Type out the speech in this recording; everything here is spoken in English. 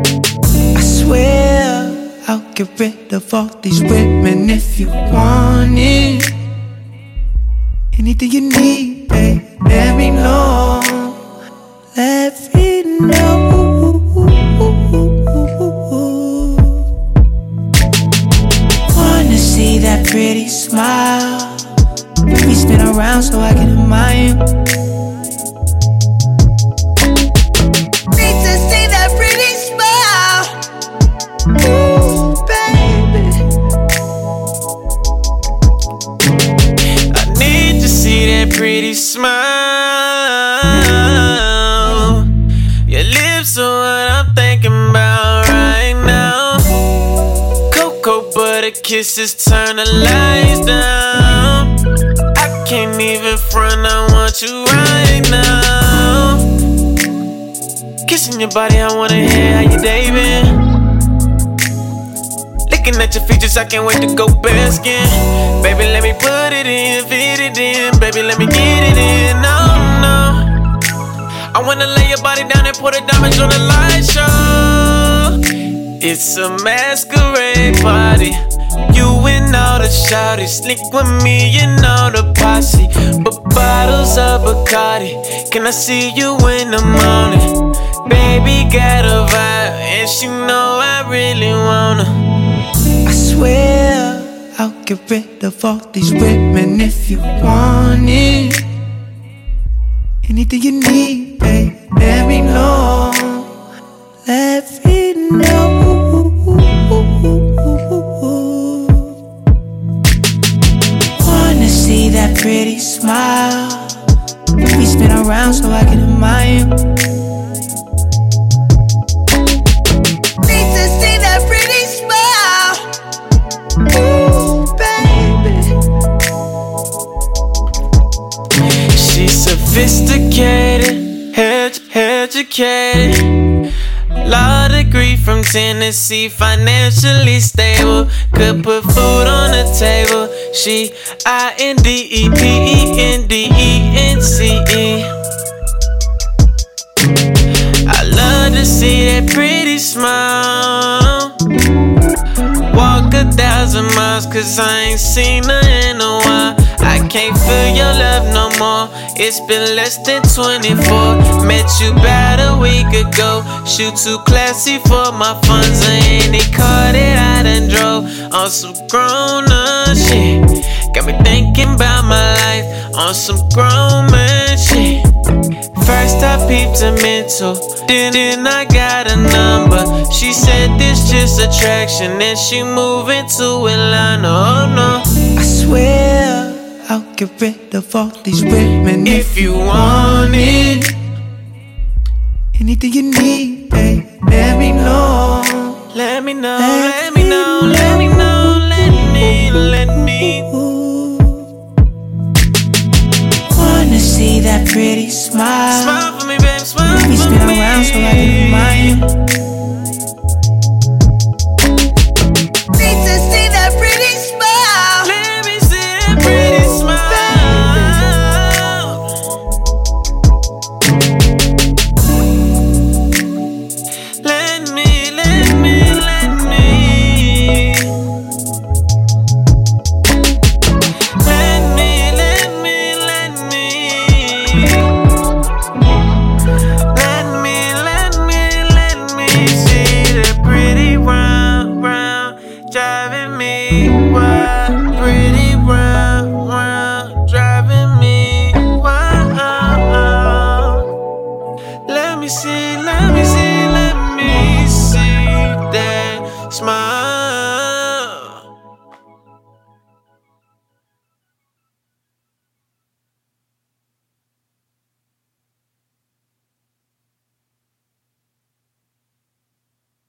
I swear I'll get rid of all these women if you want it. Anything you need, babe, let me know. Let me know. Wanna see that pretty smile? Maybe spin around so I can admire you. Pretty smile. Your lips are what I'm thinking about right now. Cocoa butter kisses turn the lights down. I can't even front, I want you right now. Kissing your body, I wanna hear how your day been. Looking at your features, I can't wait to go basking. Baby, let me put it in, fit it in. Baby, let me get it in. No, no. I wanna lay your body down and put the diamonds on the light show. It's a masquerade party. You and all the shawties sneak with me and all the posse. But bottles of Bacardi. Can I see you in the morning? Baby got a vibe, and she know I really wanna. Swear I'll get rid of all these women if you want it. Anything you need, sophisticated, ed- educated. Law degree from Tennessee, financially stable. Could put food on the table. She I N D E P E N D E N C E. I love to see that pretty smile. Walk a thousand miles, cause I ain't seen her in a while. I can't feel your love no more. It's been less than 24. Met you about a week ago. Shoot too classy for my funds. And any car that I done drove on some grown up shit. Got me thinking about my life on some grown man shit. First I peeped a mental, then, then I got a number. She said this just attraction, and she moving to Atlanta. Oh no. I swear I'll get rid of all these women If you want it, Anything you need, babe, let me know. let me know, let pretty round, round, driving me wild. Let me see, let me see, let me see that smile.